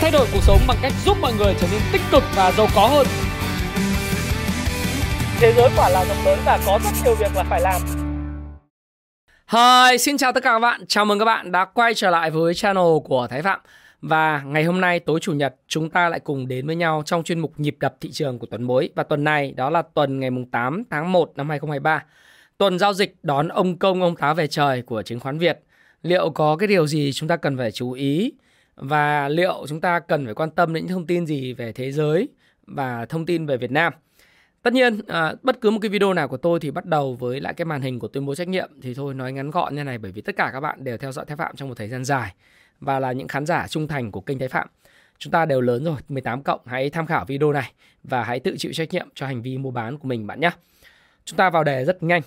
thay đổi cuộc sống bằng cách giúp mọi người trở nên tích cực và giàu có hơn. Thế giới quả là rộng lớn và có rất nhiều việc là phải làm. Hi, xin chào tất cả các bạn. Chào mừng các bạn đã quay trở lại với channel của Thái Phạm. Và ngày hôm nay tối chủ nhật chúng ta lại cùng đến với nhau trong chuyên mục nhịp đập thị trường của tuần mới và tuần này đó là tuần ngày 8 tháng 1 năm 2023. Tuần giao dịch đón ông công ông táo về trời của chứng khoán Việt. Liệu có cái điều gì chúng ta cần phải chú ý và liệu chúng ta cần phải quan tâm đến những thông tin gì về thế giới và thông tin về Việt Nam? Tất nhiên, à, bất cứ một cái video nào của tôi thì bắt đầu với lại cái màn hình của tuyên bố trách nhiệm thì thôi nói ngắn gọn như này bởi vì tất cả các bạn đều theo dõi Thái Phạm trong một thời gian dài và là những khán giả trung thành của kênh Thái Phạm. Chúng ta đều lớn rồi, 18 cộng, hãy tham khảo video này và hãy tự chịu trách nhiệm cho hành vi mua bán của mình bạn nhé. Chúng ta vào đề rất nhanh.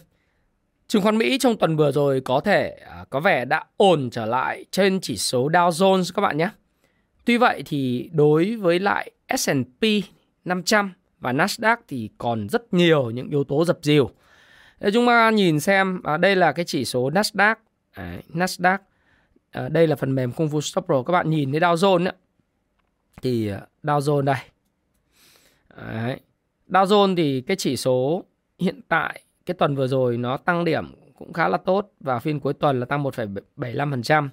Chứng khoán Mỹ trong tuần vừa rồi có thể à, có vẻ đã ổn trở lại trên chỉ số Dow Jones các bạn nhé. Tuy vậy thì đối với lại S&P 500 và Nasdaq thì còn rất nhiều những yếu tố dập dìu. Để chúng ta nhìn xem à, đây là cái chỉ số Nasdaq, à, Nasdaq. À, đây là phần mềm Kung Fu Stop Pro. Các bạn nhìn thấy Dow Jones ấy, thì à, Dow Jones đây. Đấy. Dow Jones thì cái chỉ số hiện tại cái tuần vừa rồi nó tăng điểm cũng khá là tốt và phiên cuối tuần là tăng 1,75%.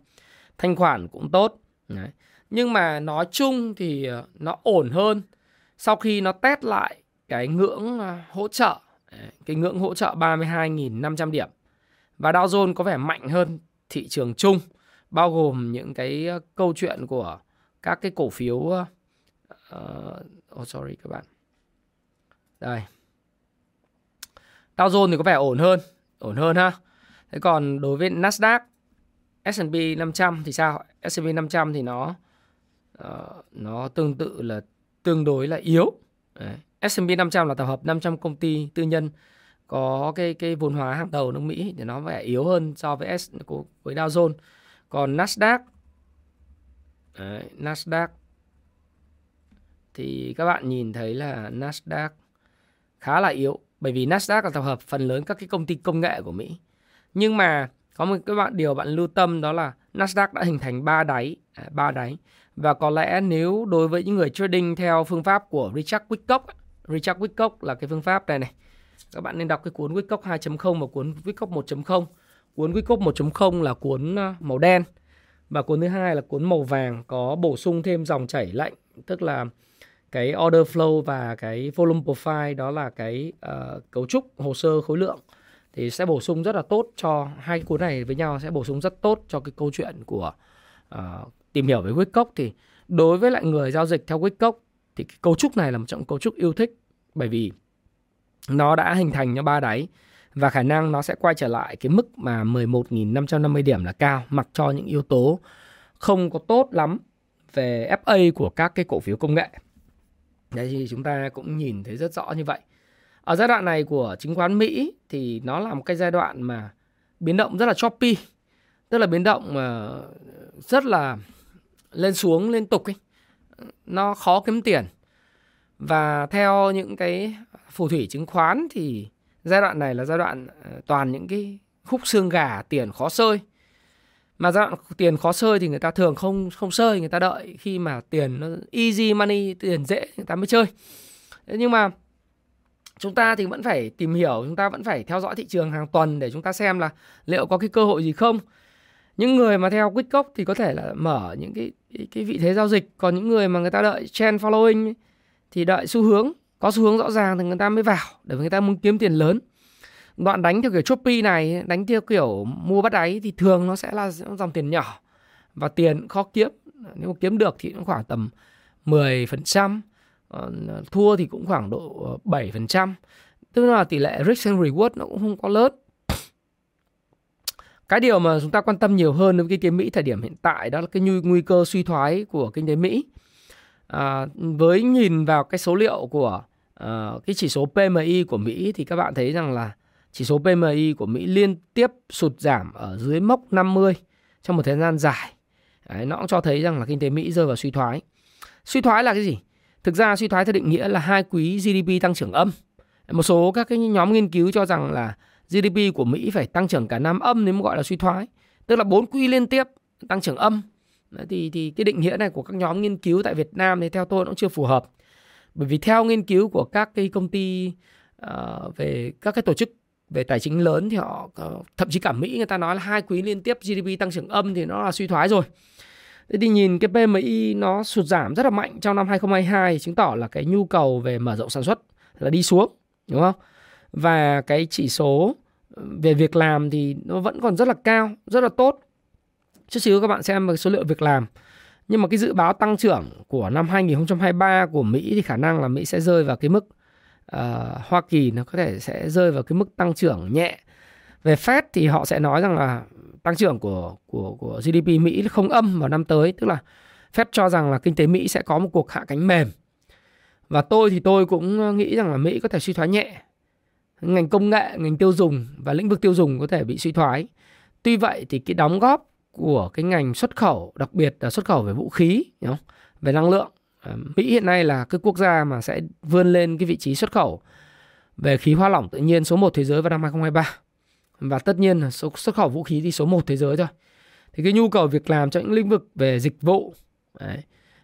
Thanh khoản cũng tốt. Đấy. Nhưng mà nói chung thì ờ, nó ổn hơn sau khi nó test lại cái ngưỡng ờ, hỗ trợ cái ngưỡng hỗ trợ 32.500 điểm và Dow Jones có vẻ mạnh hơn thị trường chung bao gồm những cái ờ, câu chuyện của các cái cổ phiếu uh, oh sorry các bạn đây Dow Jones thì có vẻ ổn hơn ổn hơn ha thế còn đối với Nasdaq S&P 500 thì sao S&P 500 thì nó uh, nó tương tự là tương đối là yếu. Đấy. S&P 500 là tập hợp 500 công ty tư nhân có cái cái vốn hóa hàng đầu nước Mỹ thì nó vẻ yếu hơn so với S với Dow Jones. Còn Nasdaq đấy, Nasdaq thì các bạn nhìn thấy là Nasdaq khá là yếu bởi vì Nasdaq là tập hợp phần lớn các cái công ty công nghệ của Mỹ. Nhưng mà có một cái bạn điều bạn lưu tâm đó là Nasdaq đã hình thành ba đáy, à, ba đáy và có lẽ nếu đối với những người trading theo phương pháp của Richard Wyckoff, Richard Wyckoff là cái phương pháp này này. Các bạn nên đọc cái cuốn Wyckoff 2.0 và cuốn Wyckoff 1.0. Cuốn Wyckoff 1.0 là cuốn à, màu đen và cuốn thứ hai là cuốn màu vàng có bổ sung thêm dòng chảy lạnh tức là cái order flow và cái volume profile đó là cái uh, cấu trúc hồ sơ khối lượng thì sẽ bổ sung rất là tốt cho hai cuốn này với nhau sẽ bổ sung rất tốt cho cái câu chuyện của uh, tìm hiểu về Wyckoff thì đối với lại người giao dịch theo Wyckoff thì cái cấu trúc này là một trong cấu trúc yêu thích bởi vì nó đã hình thành cho ba đáy và khả năng nó sẽ quay trở lại cái mức mà 11.550 điểm là cao mặc cho những yếu tố không có tốt lắm về FA của các cái cổ phiếu công nghệ. Đấy, thì chúng ta cũng nhìn thấy rất rõ như vậy. Ở giai đoạn này của chứng khoán Mỹ thì nó là một cái giai đoạn mà biến động rất là choppy. Tức là biến động mà rất là lên xuống liên tục ấy. Nó khó kiếm tiền. Và theo những cái phù thủy chứng khoán thì giai đoạn này là giai đoạn ờ, toàn những cái khúc xương gà tiền khó sơi. Mà giai đoạn tiền khó sơi thì người ta thường không không sơi, người ta đợi khi mà tiền nó easy money, tiền dễ người ta mới chơi. Nhưng mà chúng ta thì vẫn phải tìm hiểu, chúng ta vẫn phải theo dõi thị trường hàng tuần để chúng ta xem là liệu có cái cơ hội gì không những người mà theo Quýt thì có thể là mở những cái, cái cái vị thế giao dịch còn những người mà người ta đợi trend following ấy, thì đợi xu hướng có xu hướng rõ ràng thì người ta mới vào để người ta muốn kiếm tiền lớn đoạn đánh theo kiểu Shopee này đánh theo kiểu mua bắt đáy thì thường nó sẽ là dòng tiền nhỏ và tiền khó kiếm. Nếu mà kiếm được thì cũng khoảng tầm 10% ờ, thua thì cũng khoảng độ ờ, 7% tức là tỷ lệ risk and reward nó cũng không có lớn. Cái điều mà chúng ta quan tâm nhiều hơn đối với kinh tế Mỹ thời điểm hiện tại đó là cái nguy, cơ suy thoái của kinh tế Mỹ. À, với nhìn vào cái số liệu của uh, cái chỉ số PMI của Mỹ thì các bạn thấy rằng là chỉ số PMI của Mỹ liên tiếp sụt giảm ở dưới mốc 50 trong một thời gian dài. Đấy, nó cũng cho thấy rằng là kinh tế Mỹ rơi vào suy thoái. Suy thoái là cái gì? Thực ra suy thoái theo định nghĩa là hai quý GDP tăng trưởng âm. Một số các cái nhóm nghiên cứu cho rằng là GDP của Mỹ phải tăng trưởng cả năm âm nếu gọi là suy thoái. Tức là bốn quý liên tiếp tăng trưởng âm Đấy, thì thì cái định nghĩa này của các nhóm nghiên cứu tại Việt Nam thì theo tôi cũng chưa phù hợp bởi vì theo nghiên cứu của các cái công ty uh, về các cái tổ chức về tài chính lớn thì họ ờ, thậm chí cả Mỹ người ta nói là hai quý liên tiếp GDP tăng trưởng âm thì nó là suy thoái rồi. Thế thì nhìn cái PMI nó sụt giảm rất là mạnh trong năm 2022 chứng tỏ là cái nhu cầu về mở rộng sản xuất là đi xuống, đúng không? Và cái chỉ số ừ, về việc làm thì nó vẫn còn rất là cao, rất là tốt. Chút xíu các bạn xem số liệu việc làm. Nhưng mà cái dự báo tăng trưởng của năm 2023 của Mỹ thì khả năng là Mỹ sẽ rơi vào cái mức uh, Hoa Kỳ nó có thể sẽ rơi vào cái mức tăng trưởng nhẹ. Về Fed thì họ sẽ nói rằng là tăng trưởng của của của GDP Mỹ không âm vào năm tới, tức là Fed cho rằng là kinh tế Mỹ sẽ có một cuộc hạ cánh mềm. Và tôi thì tôi cũng nghĩ rằng là Mỹ có thể suy thoái nhẹ. Ngành công nghệ, ngành tiêu dùng và lĩnh vực tiêu dùng có thể bị suy thoái. Tuy vậy thì cái đóng góp của cái ngành xuất khẩu, đặc biệt là xuất khẩu về vũ khí, không? về năng lượng Mỹ hiện nay là cái quốc gia mà sẽ vươn lên cái vị trí xuất khẩu về khí hóa lỏng tự nhiên số 1 thế giới vào năm 2023. Và tất nhiên là số xuất khẩu vũ khí thì số 1 thế giới thôi. Thì cái nhu cầu việc làm trong những lĩnh vực về dịch vụ đấy,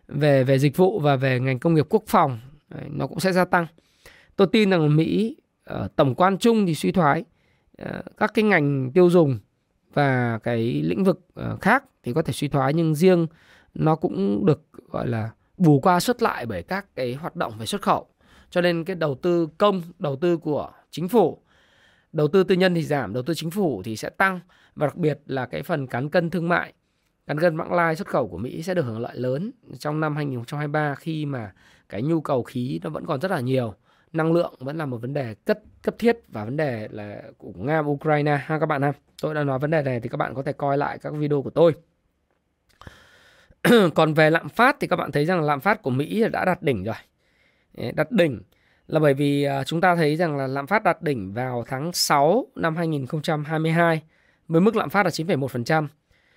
về về dịch vụ và về ngành công nghiệp quốc phòng đấy, nó cũng sẽ gia tăng. Tôi tin rằng Mỹ ờ, ở tổng quan chung thì suy thoái ờ, các cái ngành tiêu dùng và cái lĩnh vực ờ, khác thì có thể suy thoái nhưng riêng nó cũng được gọi là bù qua xuất lại bởi các cái hoạt động về xuất khẩu. Cho nên cái đầu tư công, đầu tư của chính phủ, đầu tư tư nhân thì giảm, đầu tư chính phủ thì sẽ tăng và đặc biệt là cái phần cán cân thương mại, cán cân vãng lai xuất khẩu của Mỹ sẽ được hưởng lợi lớn trong năm 2023 khi mà cái nhu cầu khí nó vẫn còn rất là nhiều. Năng lượng vẫn là một vấn đề cấp cấp thiết và vấn đề là của Nga Ukraine ha các bạn ha. Tôi đã nói vấn đề này thì các bạn có thể coi lại các video của tôi. còn về lạm phát thì các bạn thấy rằng lạm phát của Mỹ đã đạt đỉnh rồi. Đạt đỉnh là bởi vì à, chúng ta thấy rằng là lạm phát đạt đỉnh vào tháng 6 năm 2022 với mức lạm phát là 9,1%.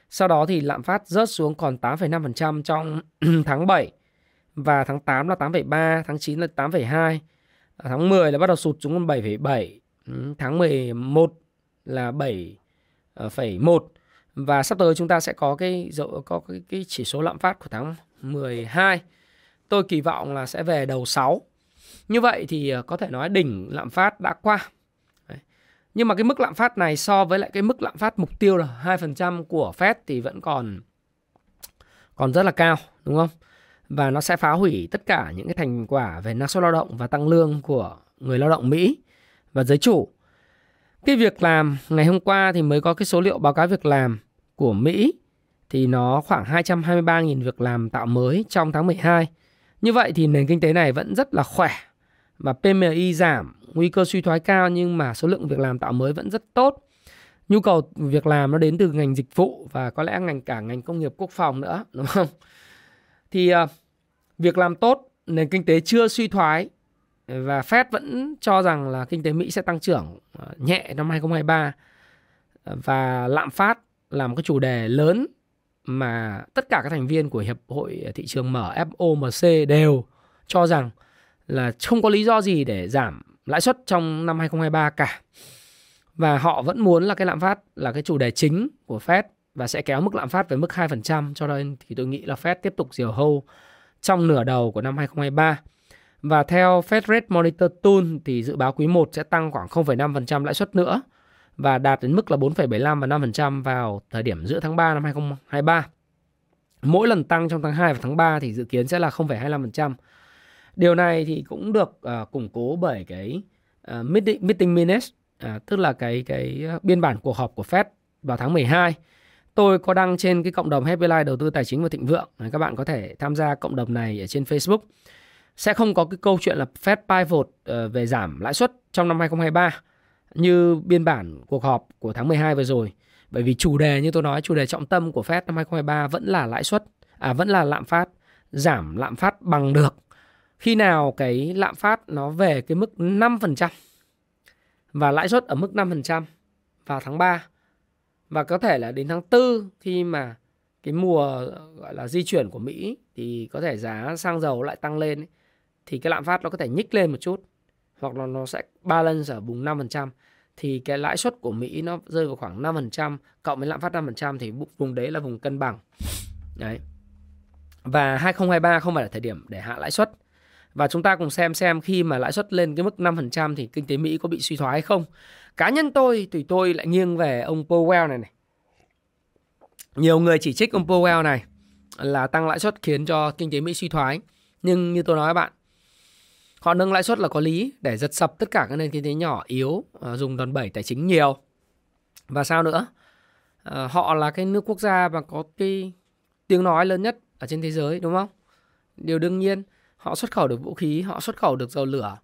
Sau đó thì lạm phát rớt xuống còn 8,5% trong tháng 7 và tháng 8 là 8,3, tháng 9 là 8,2, à, tháng 10 là bắt đầu sụt xuống còn 7,7, ừ, tháng 11 là 7,1 và sắp tới chúng ta sẽ có cái có cái, cái chỉ số lạm phát của tháng 12. Tôi kỳ vọng là sẽ về đầu 6. Như vậy thì ờ, có thể nói đỉnh lạm phát đã qua. Đấy. Nhưng mà cái mức lạm phát này so với lại cái mức lạm phát mục tiêu là 2% của Fed thì vẫn còn còn rất là cao, đúng không? Và nó sẽ phá hủy tất cả những cái thành quả về năng suất lao động và tăng lương của người lao động Mỹ và giới chủ. Cái việc làm ngày hôm qua thì mới có cái số liệu báo cáo việc làm của Mỹ thì nó khoảng 223.000 việc làm tạo mới trong tháng 12. Như vậy thì nền kinh tế này vẫn rất là khỏe và PMI giảm, nguy cơ suy thoái cao nhưng mà số lượng việc làm tạo mới vẫn rất tốt. Nhu cầu việc làm nó đến từ ngành dịch vụ và có lẽ ngành cả ngành công nghiệp quốc phòng nữa, đúng không? Thì uh, việc làm tốt, nền kinh tế chưa suy thoái và Fed vẫn cho rằng là kinh tế Mỹ sẽ tăng trưởng à, nhẹ năm 2023 và lạm phát là một cái chủ đề lớn mà tất cả các thành viên của hiệp hội thị trường mở FOMC đều cho rằng là không có lý do gì để giảm lãi suất trong năm 2023 cả. Và họ vẫn muốn là cái lạm phát là cái chủ đề chính của Fed và sẽ kéo mức lạm phát về mức 2% cho nên thì tôi nghĩ là Fed tiếp tục diều hâu trong nửa đầu của năm 2023. Và theo Fed Rate Monitor Tool thì dự báo quý 1 sẽ tăng khoảng 0,5% lãi suất nữa và đạt đến mức là 4,75 và 5% vào thời điểm giữa tháng 3 năm 2023. Mỗi lần tăng trong tháng 2 và tháng 3 thì dự kiến sẽ là 0,25%. Điều này thì cũng được uh, củng cố bởi cái uh, meeting, meeting minutes, uh, tức là cái cái biên bản cuộc họp của Fed vào tháng 12. Tôi có đăng trên cái cộng đồng Happy Life đầu tư tài chính và thịnh vượng. Các bạn có thể tham gia cộng đồng này ở trên Facebook. Sẽ không có cái câu chuyện là Fed pivot ờ, về giảm lãi suất trong năm 2023 như biên bản cuộc họp của tháng 12 vừa rồi. Bởi vì chủ đề như tôi nói, chủ đề trọng tâm của Fed năm 2023 vẫn là lãi suất, à vẫn là lạm phát, giảm lạm phát bằng được. Khi nào cái lạm phát nó về cái mức 5% và lãi suất ở mức 5% vào tháng 3 và có thể là đến tháng 4 khi mà cái mùa gọi là di chuyển của Mỹ thì có thể giá xăng dầu lại tăng lên thì cái lạm phát nó có thể nhích lên một chút hoặc là nó sẽ balance ở vùng 5% thì cái lãi suất của Mỹ nó rơi vào khoảng 5% cộng với lạm phát 5% thì vùng đấy là vùng cân bằng. Đấy. Và 2023 không phải là thời điểm để hạ lãi suất. Và chúng ta cùng xem xem khi mà lãi suất lên cái mức 5% thì kinh tế Mỹ có bị suy thoái hay không. Cá nhân tôi thì tôi lại nghiêng về ông Powell này này. Nhiều người chỉ trích ông Powell này là tăng lãi suất khiến cho kinh tế Mỹ suy thoái. Nhưng như tôi nói các bạn, họ nâng lãi suất là có lý để giật sập tất cả các nền kinh tế nhỏ yếu à, dùng đòn bẩy tài chính nhiều. Và sao nữa? À, họ là cái nước quốc gia mà có cái tiếng nói lớn nhất ở trên thế giới đúng không? Điều đương nhiên họ xuất khẩu được vũ khí, họ xuất khẩu được dầu lửa.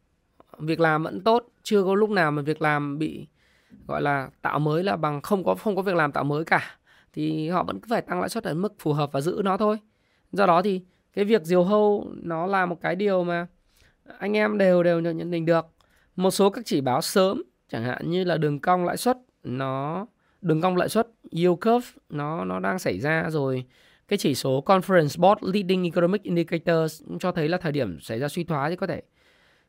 Việc làm vẫn tốt, chưa có lúc nào mà việc làm bị gọi là tạo mới là bằng không có không có việc làm tạo mới cả thì họ vẫn cứ phải tăng lãi suất ở mức phù hợp và giữ nó thôi. Do đó thì cái việc diều hâu nó là một cái điều mà anh em đều đều nhận định được. Một số các chỉ báo sớm, chẳng hạn như là đường cong lãi suất, nó, đường cong lãi suất, yield curve, nó nó đang xảy ra rồi cái chỉ số Conference Board Leading Economic Indicators cũng cho thấy là thời điểm xảy ra suy thoái thì có thể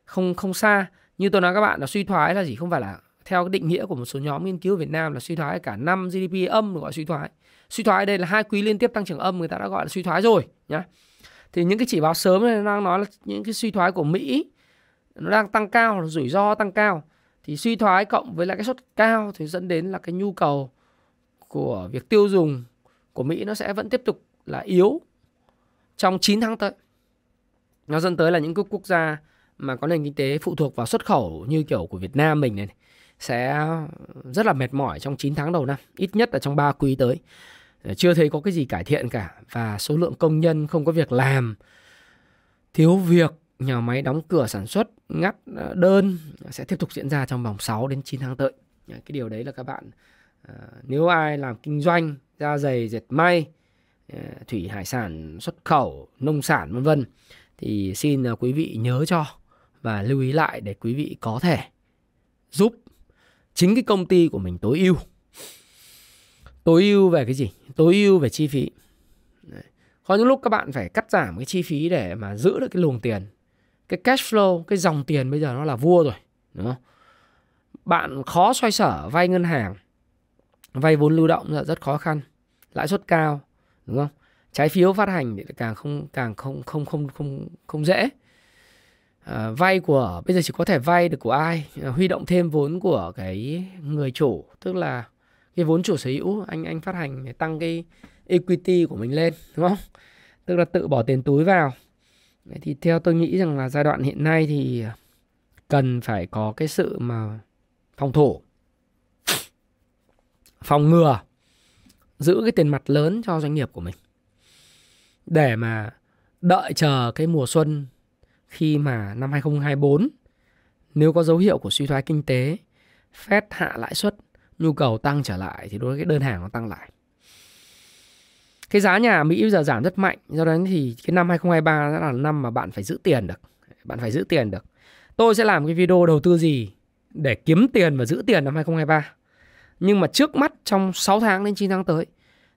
không không xa. Như tôi nói các bạn là suy thoái là gì không phải là theo cái định nghĩa của một số nhóm nghiên cứu ở Việt Nam là suy thoái cả năm GDP âm được gọi suy thoái. Suy thoái đây là hai quý liên tiếp tăng trưởng âm, người ta đã gọi là suy thoái rồi, nhá. Thì những cái chỉ báo sớm này đang nói là những cái suy thoái của Mỹ nó đang tăng cao, rủi ro tăng cao thì suy thoái cộng với lại cái suất cao thì dẫn đến là cái nhu cầu của việc tiêu dùng của Mỹ nó sẽ vẫn tiếp tục là yếu trong 9 tháng tới. Nó dẫn tới là những quốc gia mà có nền kinh tế phụ thuộc vào xuất khẩu như kiểu của Việt Nam mình này sẽ rất là mệt mỏi trong 9 tháng đầu năm, ít nhất là trong 3 quý tới. Ờ, chưa thấy có cái gì cải thiện cả và số lượng công nhân không có việc làm, thiếu việc, nhà máy đóng cửa sản xuất, ngắt ờ, đơn sẽ tiếp tục diễn ra trong vòng 6 đến 9 tháng tới. Ờ, cái điều đấy là các bạn nếu ai làm kinh doanh, da giày, dệt may, thủy hải sản, xuất khẩu, nông sản vân vân thì xin quý vị nhớ cho và lưu ý lại để quý vị có thể giúp chính cái công ty của mình tối ưu tối ưu về cái gì? Tối ưu về chi phí. Đấy. có những lúc các bạn phải cắt giảm cái chi phí để mà giữ được cái luồng tiền. Cái cash flow cái dòng tiền bây giờ nó là vua rồi đúng không? Bạn khó xoay sở vay ngân hàng vay vốn lưu động là rất khó khăn lãi suất cao đúng không? Trái phiếu phát hành thì càng không càng không không không không không dễ. À, vay của bây giờ chỉ có thể vay được của ai? Huy động thêm vốn của cái người chủ tức là cái vốn chủ sở hữu anh anh phát hành để tăng cái equity của mình lên đúng không? Tức là tự bỏ tiền túi vào. Thì theo tôi nghĩ rằng là giai đoạn hiện nay thì cần phải có cái sự mà phòng thủ phòng ngừa giữ cái tiền mặt lớn cho doanh nghiệp của mình. Để mà đợi chờ cái mùa xuân khi mà năm 2024 nếu có dấu hiệu của suy thoái kinh tế, Fed hạ lãi suất, nhu cầu tăng trở lại thì đối với cái đơn hàng nó tăng lại. Cái giá nhà Mỹ bây giờ giảm rất mạnh, do đó thì cái năm 2023 sẽ là năm mà bạn phải giữ tiền được. Bạn phải giữ tiền được. Tôi sẽ làm cái video đầu tư gì để kiếm tiền và giữ tiền năm 2023. Nhưng mà trước mắt trong 6 tháng đến 9 tháng tới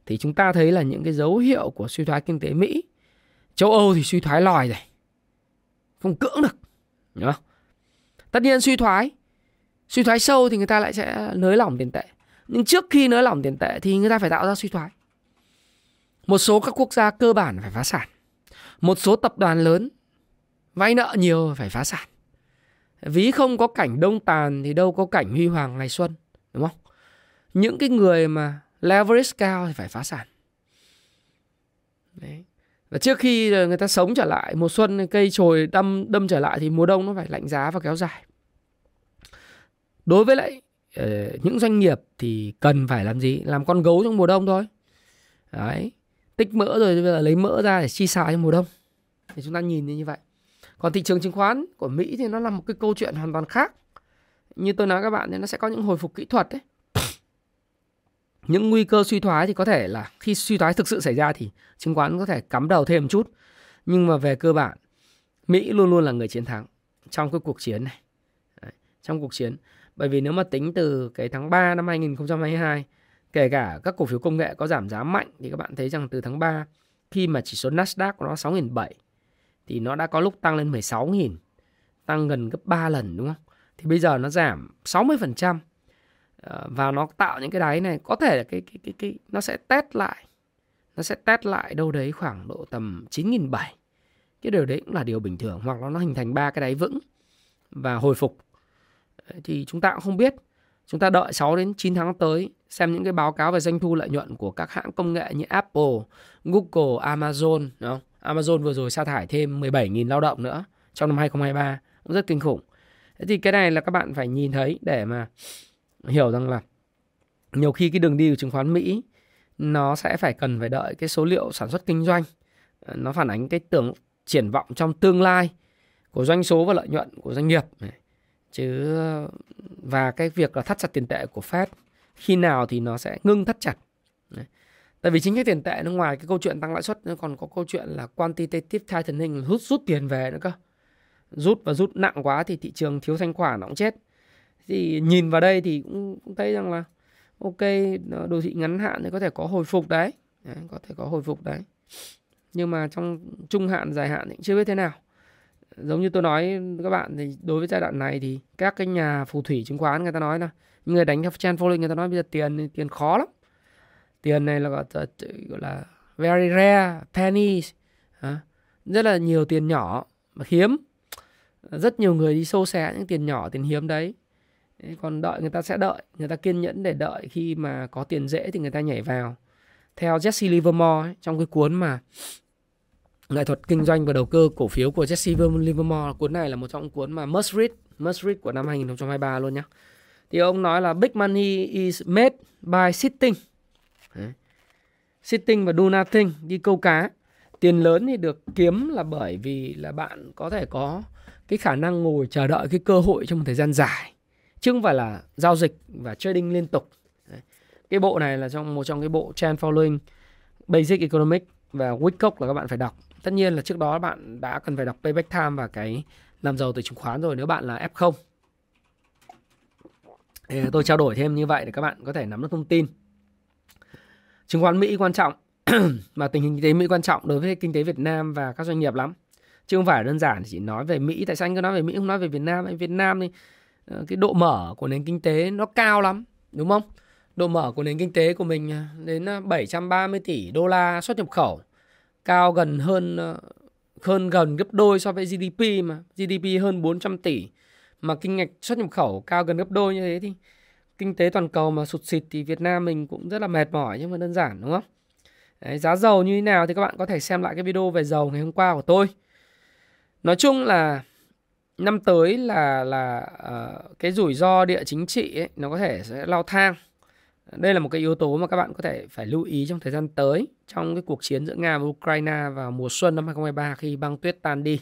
thì chúng ta thấy là những cái dấu hiệu của suy thoái kinh tế Mỹ. Châu Âu thì suy thoái lòi rồi không cưỡng được Đúng không? tất nhiên suy thoái suy thoái sâu thì người ta lại sẽ nới lỏng tiền tệ. Nhưng trước khi nới lỏng tiền tệ thì người ta phải tạo ra suy thoái. Một số các quốc gia cơ bản phải phá sản. Một số tập đoàn lớn, vay nợ nhiều phải phá sản. Ví không có cảnh đông tàn thì đâu có cảnh huy hoàng ngày xuân, đúng không? Những cái người mà leverage cao thì phải phá sản. Đấy. Và trước khi người ta sống trở lại, mùa xuân, cây trồi đâm đâm trở lại thì mùa đông nó phải lạnh giá và kéo dài. Đối với lại ờ, những doanh nghiệp thì cần phải làm gì? Làm con gấu trong mùa đông thôi. Đấy. Tích mỡ rồi bây giờ lấy mỡ ra để chi xài trong mùa đông. Thì chúng ta nhìn như vậy. Còn thị trường chứng khoán của Mỹ thì nó là một cái câu chuyện hoàn toàn khác. Như tôi nói các bạn thì nó sẽ có những hồi phục kỹ thuật đấy những nguy cơ suy thoái thì có thể là khi suy thoái thực sự xảy ra thì chứng khoán có thể cắm đầu thêm một chút nhưng mà về cơ bản, Mỹ luôn luôn là người chiến thắng trong cái cuộc chiến này trong cuộc chiến. Bởi vì nếu mà tính từ cái tháng 3 năm 2022 kể cả các cổ phiếu công nghệ có giảm giá mạnh thì các bạn thấy rằng từ tháng 3 khi mà chỉ số Nasdaq của nó 6.700 thì nó đã có lúc tăng lên 16.000 tăng gần gấp 3 lần, đúng không? Thì bây giờ nó giảm 60% ờ, và nó tạo những cái đáy này, có thể là cái cái cái cái, nó sẽ test lại, nó sẽ test lại đâu đấy khoảng độ tầm 9.700 cái điều đấy cũng là điều bình thường, hoặc là nó hình thành ba cái đáy vững và hồi phục thì chúng ta cũng không biết. Chúng ta đợi 6 đến 9 tháng tới xem những cái báo cáo về doanh thu lợi nhuận của các hãng công nghệ như Apple, Google, Amazon đúng không? Amazon vừa rồi sa thải thêm 17.000 lao động nữa trong năm 2023 cũng rất kinh khủng. Thế thì cái này là các bạn phải nhìn thấy để mà hiểu rằng là nhiều khi cái đường đi của chứng khoán Mỹ nó sẽ phải cần phải đợi cái số liệu sản xuất kinh doanh. Nó phản ánh cái tưởng triển vọng trong tương lai của doanh số và lợi nhuận của doanh nghiệp chứ và cái việc là thắt chặt tiền tệ của Fed khi nào thì nó sẽ ngưng thắt chặt. Tại vì chính cái tiền tệ nó ngoài cái câu chuyện tăng lãi suất nó còn có câu chuyện là quantitative tightening rút rút tiền về nữa cơ. Rút và rút nặng quá thì thị trường thiếu thanh khoản nó cũng chết. Thì nhìn vào đây thì cũng, cũng thấy rằng là ok đồ thị ngắn hạn thì có thể có hồi phục đấy. đấy có thể có hồi phục đấy. Nhưng mà trong trung hạn dài hạn thì chưa biết thế nào giống như tôi nói các bạn thì đối với giai đoạn này thì các cái nhà phù thủy chứng khoán người ta nói là những người đánh theo trend following người ta nói bây giờ tiền tiền khó lắm. Tiền này là gọi là, gọi là very rare pennies rất là nhiều tiền nhỏ mà hiếm. Rất nhiều người đi xô xé những tiền nhỏ tiền hiếm đấy. Còn đợi người ta sẽ đợi người ta kiên nhẫn để đợi khi mà có tiền dễ thì người ta nhảy vào. Theo Jesse Livermore ấy, trong cái cuốn mà nghệ thuật kinh doanh và đầu cơ cổ phiếu của Jesse Livermore cuốn này là một trong cuốn mà must read must read của năm 2023 luôn nhé thì ông nói là big money is made by sitting. Đấy. sitting và do nothing đi câu cá. Tiền lớn thì được kiếm là bởi vì là bạn có thể có cái khả năng ngồi chờ đợi cái cơ hội trong một thời gian dài, chứ không phải là giao dịch và trading liên tục. Đấy. cái bộ này là trong, một trong cái bộ trend following basic economic và Wyckoff là các bạn phải đọc tất nhiên là trước đó bạn đã cần phải đọc payback time và cái làm giàu từ chứng khoán rồi, nếu bạn là F0 thì tôi trao đổi thêm như vậy để các bạn có thể nắm được thông tin. Chứng khoán Mỹ quan trọng, mà tình hình kinh tế Mỹ quan trọng đối với kinh tế Việt Nam và các doanh nghiệp lắm. Chứ không phải đơn giản chỉ nói về Mỹ, tại sao anh cứ nói về Mỹ không nói về Việt Nam? Anh Việt Nam thì ờ, cái độ mở của nền kinh tế nó cao lắm, đúng không? Độ mở của nền kinh tế của mình ờ, đến ờ, 730 tỷ đô la xuất nhập khẩu cao gần hơn ờ, hơn gần gấp đôi so với GDP mà GDP hơn 400 tỷ mà kinh ngạch xuất nhập khẩu cao gần gấp đôi như thế thì kinh tế toàn cầu mà sụt xịt thì Việt Nam mình cũng rất là mệt mỏi nhưng mà đơn giản đúng không? Đấy, giá dầu như thế nào thì các bạn có thể xem lại cái video về dầu ngày hôm qua của tôi. Nói chung là năm tới là là uh, cái rủi ro địa chính trị ấy, nó có thể sẽ lao thang. Đây là một cái yếu tố mà các bạn có thể phải lưu ý trong thời gian tới trong cái cuộc chiến giữa Nga và Ukraine vào mùa xuân năm 2023 khi băng tuyết tan đi.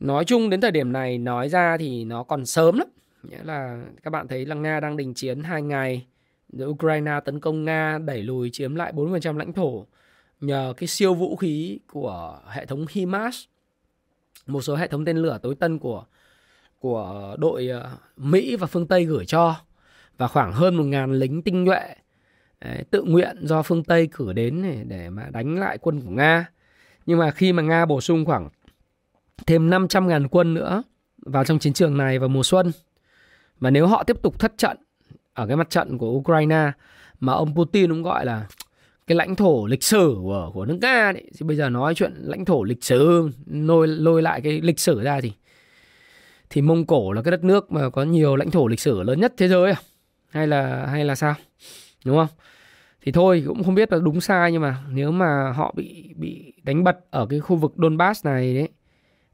Nói chung đến thời điểm này, nói ra thì nó còn sớm lắm. Nghĩa là các bạn thấy là Nga đang đình chiến hai ngày. Ukraine tấn công Nga, đẩy lùi, chiếm lại 40% lãnh thổ nhờ cái siêu vũ khí của hệ thống HIMARS. Một số hệ thống tên lửa tối tân của của đội ờ, Mỹ và phương Tây gửi cho và khoảng hơn 1.000 lính tinh nhuệ đấy, tự nguyện do phương Tây cử đến để, để mà đánh lại quân của Nga. Nhưng mà khi mà Nga bổ sung khoảng thêm 500.000 quân nữa vào trong chiến trường này vào mùa xuân. Và nếu họ tiếp tục thất trận ở cái mặt trận của Ukraine mà ông Putin cũng gọi là cái lãnh thổ lịch sử của của nước Nga đấy. Thì bây giờ nói chuyện lãnh thổ lịch sử lôi lôi lại cái lịch sử ra thì thì Mông Cổ là cái đất nước mà có nhiều lãnh thổ lịch sử lớn nhất thế giới à? Hay là hay là sao? Đúng không? Thì thôi, cũng không biết là đúng sai nhưng mà nếu mà họ bị bị đánh bật ở cái khu vực Donbass này đấy,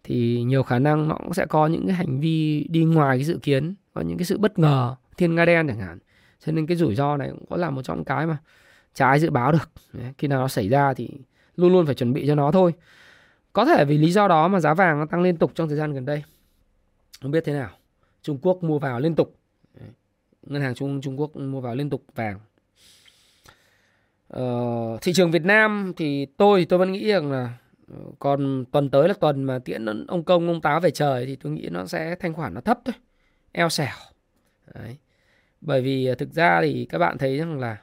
thì nhiều khả năng nó cũng sẽ có những cái hành vi đi ngoài cái dự kiến, có những cái sự bất ngờ, thiên nga đen chẳng hạn. Cho nên cái rủi ro này cũng có là một trong cái mà trái dự báo được. Khi nào nó xảy ra thì luôn luôn phải chuẩn bị cho nó thôi. Có thể vì lý do đó mà giá vàng nó tăng liên tục trong thời gian gần đây. Không biết thế nào. Trung Quốc mua vào liên tục ngân hàng Trung Trung Quốc mua vào liên tục vàng. Ờ, thị trường Việt Nam thì tôi thì tôi vẫn nghĩ rằng là ờ, còn tuần tới là tuần mà tiễn ông công ông táo về trời thì tôi nghĩ nó sẽ thanh khoản nó thấp thôi. Eo xẻo Đấy. bởi vì ờ, thực ra thì các bạn thấy rằng là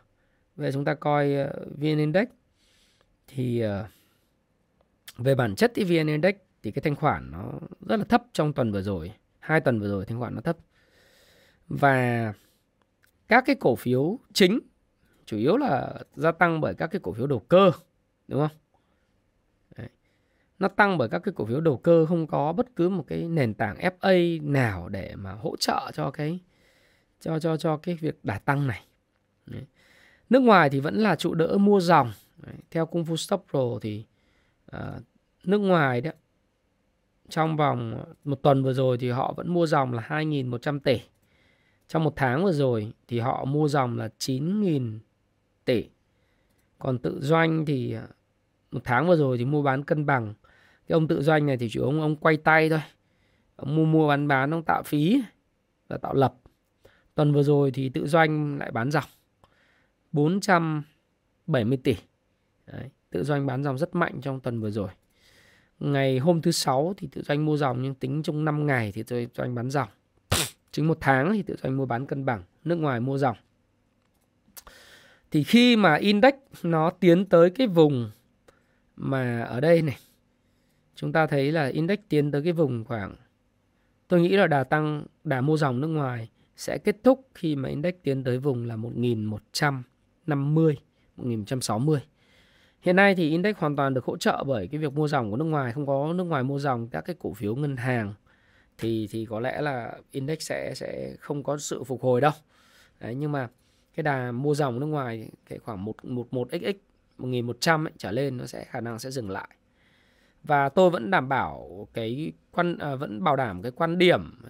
về chúng ta coi ờ, vn index thì về bản chất thì vn index thì cái thanh khoản nó rất là thấp trong tuần vừa rồi. Hai tuần vừa rồi thanh khoản nó thấp. Và các cái cổ phiếu chính chủ yếu là gia tăng bởi các cái cổ phiếu đầu cơ đúng không Đấy. nó tăng bởi các cái cổ phiếu đầu cơ không có bất cứ một cái nền tảng FA nào để mà hỗ trợ cho cái cho cho cho cái việc đà tăng này Đấy. nước ngoài thì vẫn là trụ đỡ mua dòng Đấy. theo Kung Fu Stop Pro thì uh, nước ngoài đó trong vòng một tuần vừa rồi thì họ vẫn mua dòng là 2.100 tỷ. Trong một tháng vừa rồi thì họ mua dòng là 9.000 tỷ. Còn tự doanh thì à, một tháng vừa rồi thì mua bán cân bằng. Cái ông tự doanh này thì chủ ông ông quay tay thôi. Ông mua mua bán bán ông tạo phí và tạo lập. Tuần vừa rồi thì tự doanh lại bán dòng 470 tỷ. Đấy, tự doanh bán dòng rất mạnh trong tuần vừa rồi ngày hôm thứ sáu thì tự doanh mua dòng nhưng tính trong 5 ngày thì tự doanh bán dòng chính một tháng thì tự doanh mua bán cân bằng nước ngoài mua dòng. Thì khi mà index nó tiến tới cái vùng mà ở đây này chúng ta thấy là index tiến tới cái vùng khoảng tôi nghĩ là đà tăng đà mua dòng nước ngoài sẽ kết thúc khi mà index tiến tới vùng là 1150 1160 Hiện nay thì index hoàn toàn được hỗ trợ bởi cái việc mua dòng của nước ngoài, không có nước ngoài mua dòng các cái cổ phiếu ngân hàng thì thì có lẽ là index sẽ sẽ không có sự phục hồi đâu. Đấy, nhưng mà cái đà mua dòng nước ngoài cái khoảng 111xx 1100 ấy, trở lên nó sẽ khả năng sẽ dừng lại. Và tôi vẫn đảm bảo cái quan à, vẫn bảo đảm cái quan điểm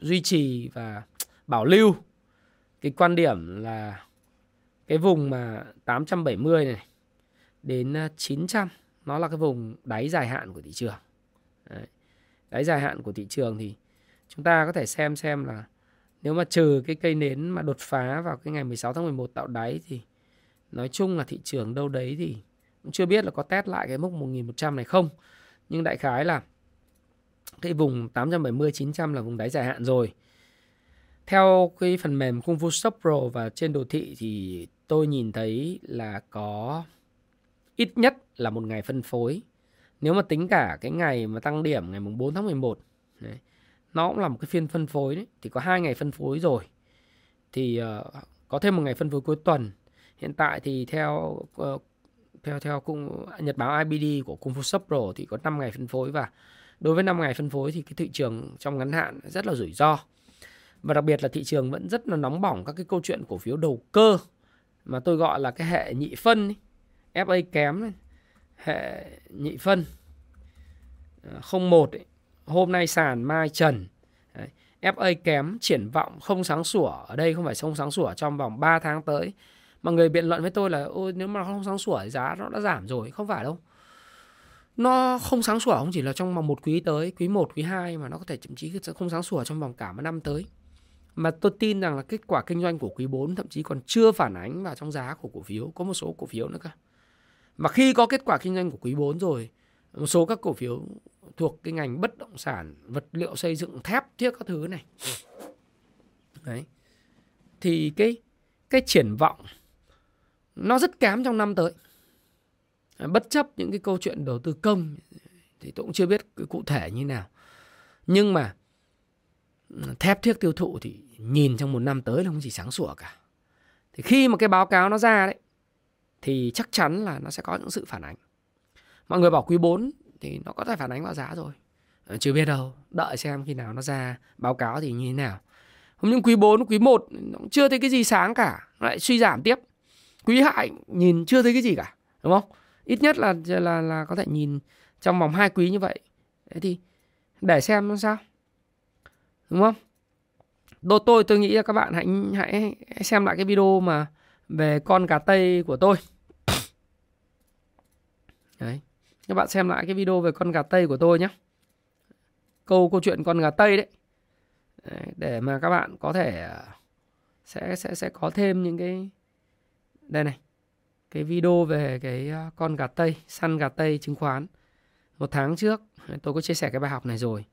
duy trì và bảo lưu cái quan điểm là cái vùng mà 870 này đến à, 900 nó là cái vùng đáy dài hạn của thị trường Đấy đáy dài hạn của thị trường thì chúng ta có thể xem xem là nếu mà trừ cái cây nến mà đột phá vào cái ngày 16 tháng 11 tạo đáy thì nói chung là thị trường đâu đấy thì cũng chưa biết là có test lại cái mốc 1100 này không nhưng đại khái là cái vùng 870 900 là vùng đáy dài hạn rồi theo cái phần mềm Kung Fu Stop Pro và trên đồ thị thì tôi nhìn thấy là có ít nhất là một ngày phân phối. Nếu mà tính cả cái ngày mà tăng điểm ngày mùng 4 tháng 11 đấy, nó cũng là một cái phiên phân phối đấy, thì có hai ngày phân phối rồi. Thì uh, có thêm một ngày phân phối cuối tuần. Hiện tại thì theo uh, theo theo cung nhật báo IBD của Kung Fu Shop Pro thì có 5 ngày phân phối và đối với 5 ngày phân phối thì cái thị trường trong ngắn hạn rất là rủi ro. Và đặc biệt là thị trường vẫn rất là nóng bỏng các cái câu chuyện cổ phiếu đầu cơ mà tôi gọi là cái hệ nhị phân ấy FA kém ấy hệ nhị phân. Ờ, 01 ấy. hôm nay sàn mai trần. Đấy. FA kém triển vọng không sáng sủa ở đây không phải không sáng sủa trong vòng 3 tháng tới. Mà người biện luận với tôi là ôi nếu mà không sáng sủa thì giá nó đã giảm rồi. Không phải đâu. Nó không sáng sủa không chỉ là trong vòng một quý tới quý 1, quý 2 mà nó có thể thậm chí không sáng sủa trong vòng cả một năm tới. Mà tôi tin rằng là kết quả kinh doanh của quý 4 thậm chí còn chưa phản ánh vào trong giá của cổ phiếu có một số cổ phiếu nữa cơ mà khi có kết quả kinh doanh của quý 4 rồi, một số các cổ phiếu thuộc cái ngành bất động sản, vật liệu xây dựng, thép, thiết các thứ này. Đấy. Thì cái cái triển vọng nó rất kém trong năm tới. Bất chấp những cái câu chuyện đầu tư công thì tôi cũng chưa biết cụ thể như nào. Nhưng mà ừ, thép thiết tiêu thụ thì nhìn trong một năm tới là không chỉ sáng sủa cả. Thì khi mà cái báo cáo nó ra đấy thì chắc chắn là nó sẽ có những sự phản ánh. Mọi người bảo quý 4 thì nó có thể phản ánh vào giá rồi. Ờ, chưa biết đâu, đợi xem khi nào nó ra báo cáo thì như thế nào. Không những quý 4, quý 1 nó chưa thấy cái gì sáng cả, nó lại suy giảm tiếp. Quý hại nhìn chưa thấy cái gì cả, đúng không? Ít nhất là là là có thể nhìn trong vòng hai quý như vậy. Thế thì để xem nó sao. Đúng không? Đô tôi tôi nghĩ là các bạn hãy hãy xem lại cái video mà về con gà tây của tôi. Đấy các bạn xem lại cái video về con gà tây của tôi nhé. Câu câu chuyện con gà tây đấy, đấy để mà các bạn có thể à, sẽ sẽ sẽ có thêm những cái đây này cái video về cái à, con gà tây săn gà tây chứng khoán. Một tháng trước tôi có chia sẻ cái bài học này rồi.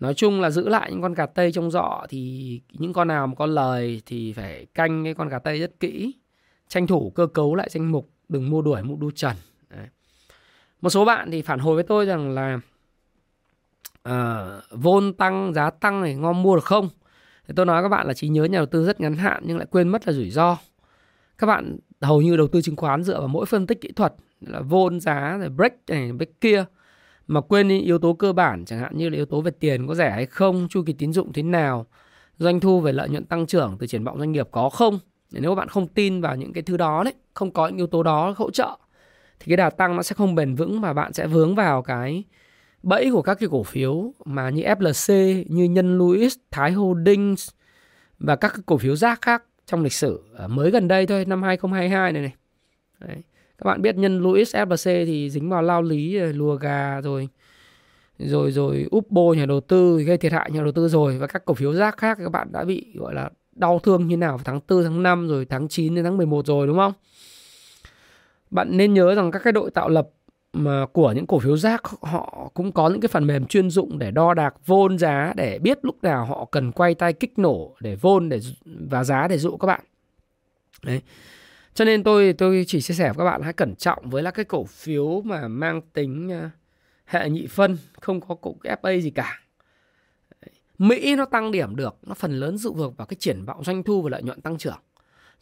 Nói chung là giữ lại những con gà tây trong dọ thì những con nào mà có lời thì phải canh cái con gà tây rất kỹ. Tranh thủ cơ cấu lại danh mục, đừng mua đuổi mụ đu trần. Đấy. Một số bạn thì phản hồi với tôi rằng là uh, vôn tăng, giá tăng này ngon mua được không? Thì tôi nói các bạn là trí nhớ nhà đầu tư rất ngắn hạn nhưng lại quên mất là rủi ro. các bạn hầu như đầu tư chứng khoán dựa vào mỗi phân tích kỹ thuật là vôn giá rồi break này break kia mà quên đi yếu tố cơ bản chẳng hạn như là yếu tố về tiền có rẻ hay không, chu kỳ tín dụng thế nào, doanh thu về lợi nhuận tăng trưởng từ triển vọng doanh nghiệp có không. Nếu các bạn không tin vào những cái thứ đó đấy, không có những yếu tố đó hỗ trợ thì cái đà tăng nó sẽ không bền vững và bạn sẽ vướng vào cái bẫy của các cái cổ phiếu mà như FLC, như Nhân Louis, Thái Holdings và các cái cổ phiếu rác khác trong lịch sử ờ, mới gần đây thôi năm 2022 này này. Đấy. Các bạn biết nhân Louis fbc thì dính vào lao lý lùa gà, rồi rồi rồi Upbo nhà đầu tư gây thiệt hại nhà đầu tư rồi và các cổ phiếu rác khác, các bạn đã bị, gọi là, đau thương như nào vào tháng 4 tháng 5 rồi tháng 9 đến tháng 11 rồi, đúng không? Bạn nên nhớ rằng các cái đội tạo lập mà của những cổ phiếu rác, họ cũng có những cái phần mềm chuyên dụng để đo đạc, vôn giá, để biết lúc nào họ cần quay tay kích nổ để vôn để và giá để dụ các bạn. Đấy. Cho nên tôi tôi chỉ chia sẻ với các bạn hãy cẩn trọng với là cái cổ phiếu mà mang tính à, hệ nhị phân, không có cục FA gì cả. Mỹ nó tăng điểm được, nó phần lớn dụ thuộc vào cái triển vọng doanh thu và lợi nhuận tăng trưởng.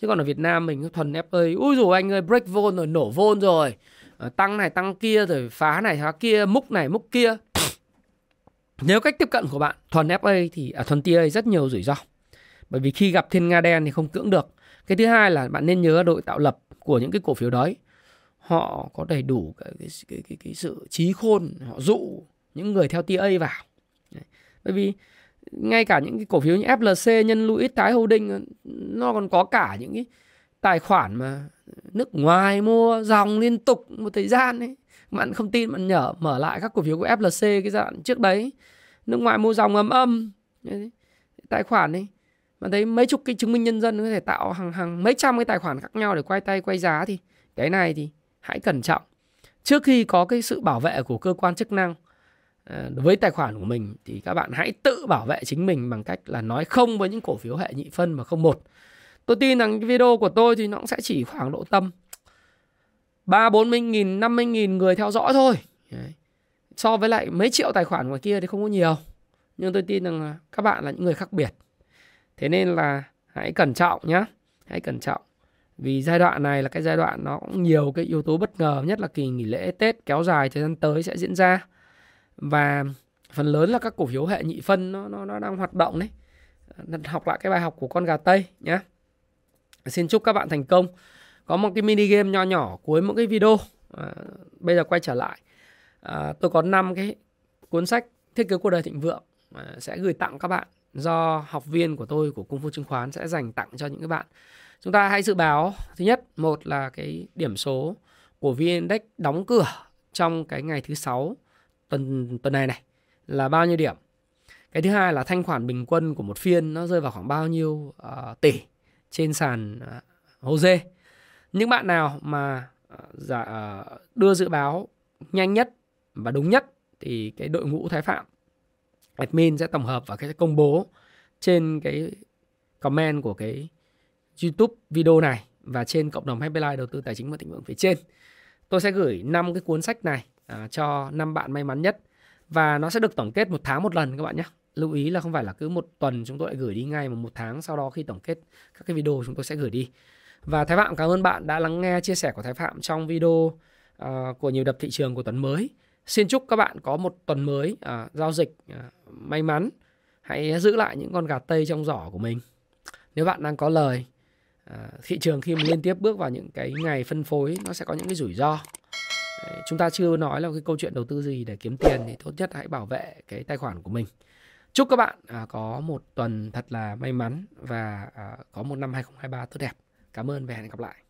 Chứ còn ở Việt Nam mình thuần FA, ui rồi anh ơi break vol rồi nổ vol rồi. Ờ, tăng này tăng kia rồi phá này phá kia, múc này múc kia. Nếu cách tiếp cận của bạn thuần FA thì à, thuần TA rất nhiều rủi ro. Bởi vì khi gặp thiên nga đen thì không cưỡng được cái thứ hai là bạn nên nhớ đội tạo lập của những cái cổ phiếu đấy. Họ có đầy đủ cái, cái, cái, cái, cái sự trí khôn họ dụ những người theo TA vào. Đấy. bởi vì ngay cả những cái cổ phiếu như FLC nhân Louis Tái Holding nó còn có cả những cái tài khoản mà nước ngoài mua dòng liên tục một thời gian ấy. Bạn không tin bạn nhở mở lại các cổ phiếu của FLC cái giai đoạn trước đấy. Nước ngoài mua dòng ấm âm tài khoản ấy mà thấy mấy chục cái chứng minh nhân dân có thể tạo hàng hàng mấy trăm cái tài khoản khác nhau để quay tay, quay giá thì cái này thì hãy cẩn trọng. Trước khi có cái sự bảo vệ của cơ quan chức năng ờ, với tài khoản của mình thì các bạn hãy tự bảo vệ chính mình bằng cách là nói không với những cổ phiếu hệ nhị phân mà không một. Tôi tin rằng cái video của tôi thì nó cũng sẽ chỉ khoảng độ tâm ba bốn mươi nghìn, năm mươi nghìn người theo dõi thôi. So với lại mấy triệu tài khoản ngoài kia thì không có nhiều. Nhưng tôi tin rằng các bạn là những người khác biệt thế nên là hãy cẩn trọng nhé hãy cẩn trọng. Vì giai đoạn này là cái giai đoạn nó cũng nhiều cái yếu tố bất ngờ nhất là kỳ nghỉ lễ tết kéo dài thời gian tới sẽ diễn ra. Và phần lớn là các cổ phiếu hệ nhị phân nó nó, nó đang hoạt động đấy. Học lại cái bài học của con gà tây nhé xin chúc các bạn thành công. Có một cái mini game nho nhỏ cuối mỗi cái video. À, bây giờ quay trở lại. À, tôi có 5 cái cuốn sách thiết kế cuộc đời thịnh vượng à, sẽ gửi tặng các bạn do học viên của tôi của Cung Phu Chứng khoán sẽ dành tặng cho những cái bạn. Chúng ta hãy dự báo thứ nhất, một là cái điểm số của VN Index đóng cửa trong cái ngày thứ sáu tuần tuần này này là bao nhiêu điểm. Cái thứ hai là thanh khoản bình quân của một phiên nó rơi vào khoảng bao nhiêu uh, tỷ trên sàn ờ, uh, HOSE. Những bạn nào mà uh, đưa dự báo nhanh nhất và đúng nhất thì cái đội ngũ Thái Phạm admin sẽ tổng hợp và sẽ công bố trên cái comment của cái YouTube video này và trên cộng đồng Happy Life đầu tư tài chính và thịnh vượng phía trên. Tôi sẽ gửi 5 cái cuốn sách này à, cho 5 bạn may mắn nhất và nó sẽ được tổng kết một tháng một lần các bạn nhé. Lưu ý là không phải là cứ một tuần chúng tôi lại gửi đi ngay mà một tháng sau đó khi tổng kết các cái video chúng tôi sẽ gửi đi. Và Thái Phạm cảm ơn bạn đã lắng nghe chia sẻ của Thái Phạm trong video uh, của nhiều đập thị trường của tuần mới. Xin chúc các bạn có một tuần mới uh, giao dịch uh, may mắn. Hãy giữ lại những con gà tây trong giỏ của mình. Nếu bạn đang có lời, uh, thị trường khi mà liên tiếp bước vào những cái ngày phân phối nó sẽ có những cái rủi ro. Đấy, chúng ta chưa nói là cái câu chuyện đầu tư gì để kiếm tiền thì tốt nhất hãy bảo vệ cái tài khoản của mình. Chúc các bạn à, có một tuần thật là may mắn và à, có một năm 2023 tốt đẹp. Cảm ơn và hẹn gặp lại.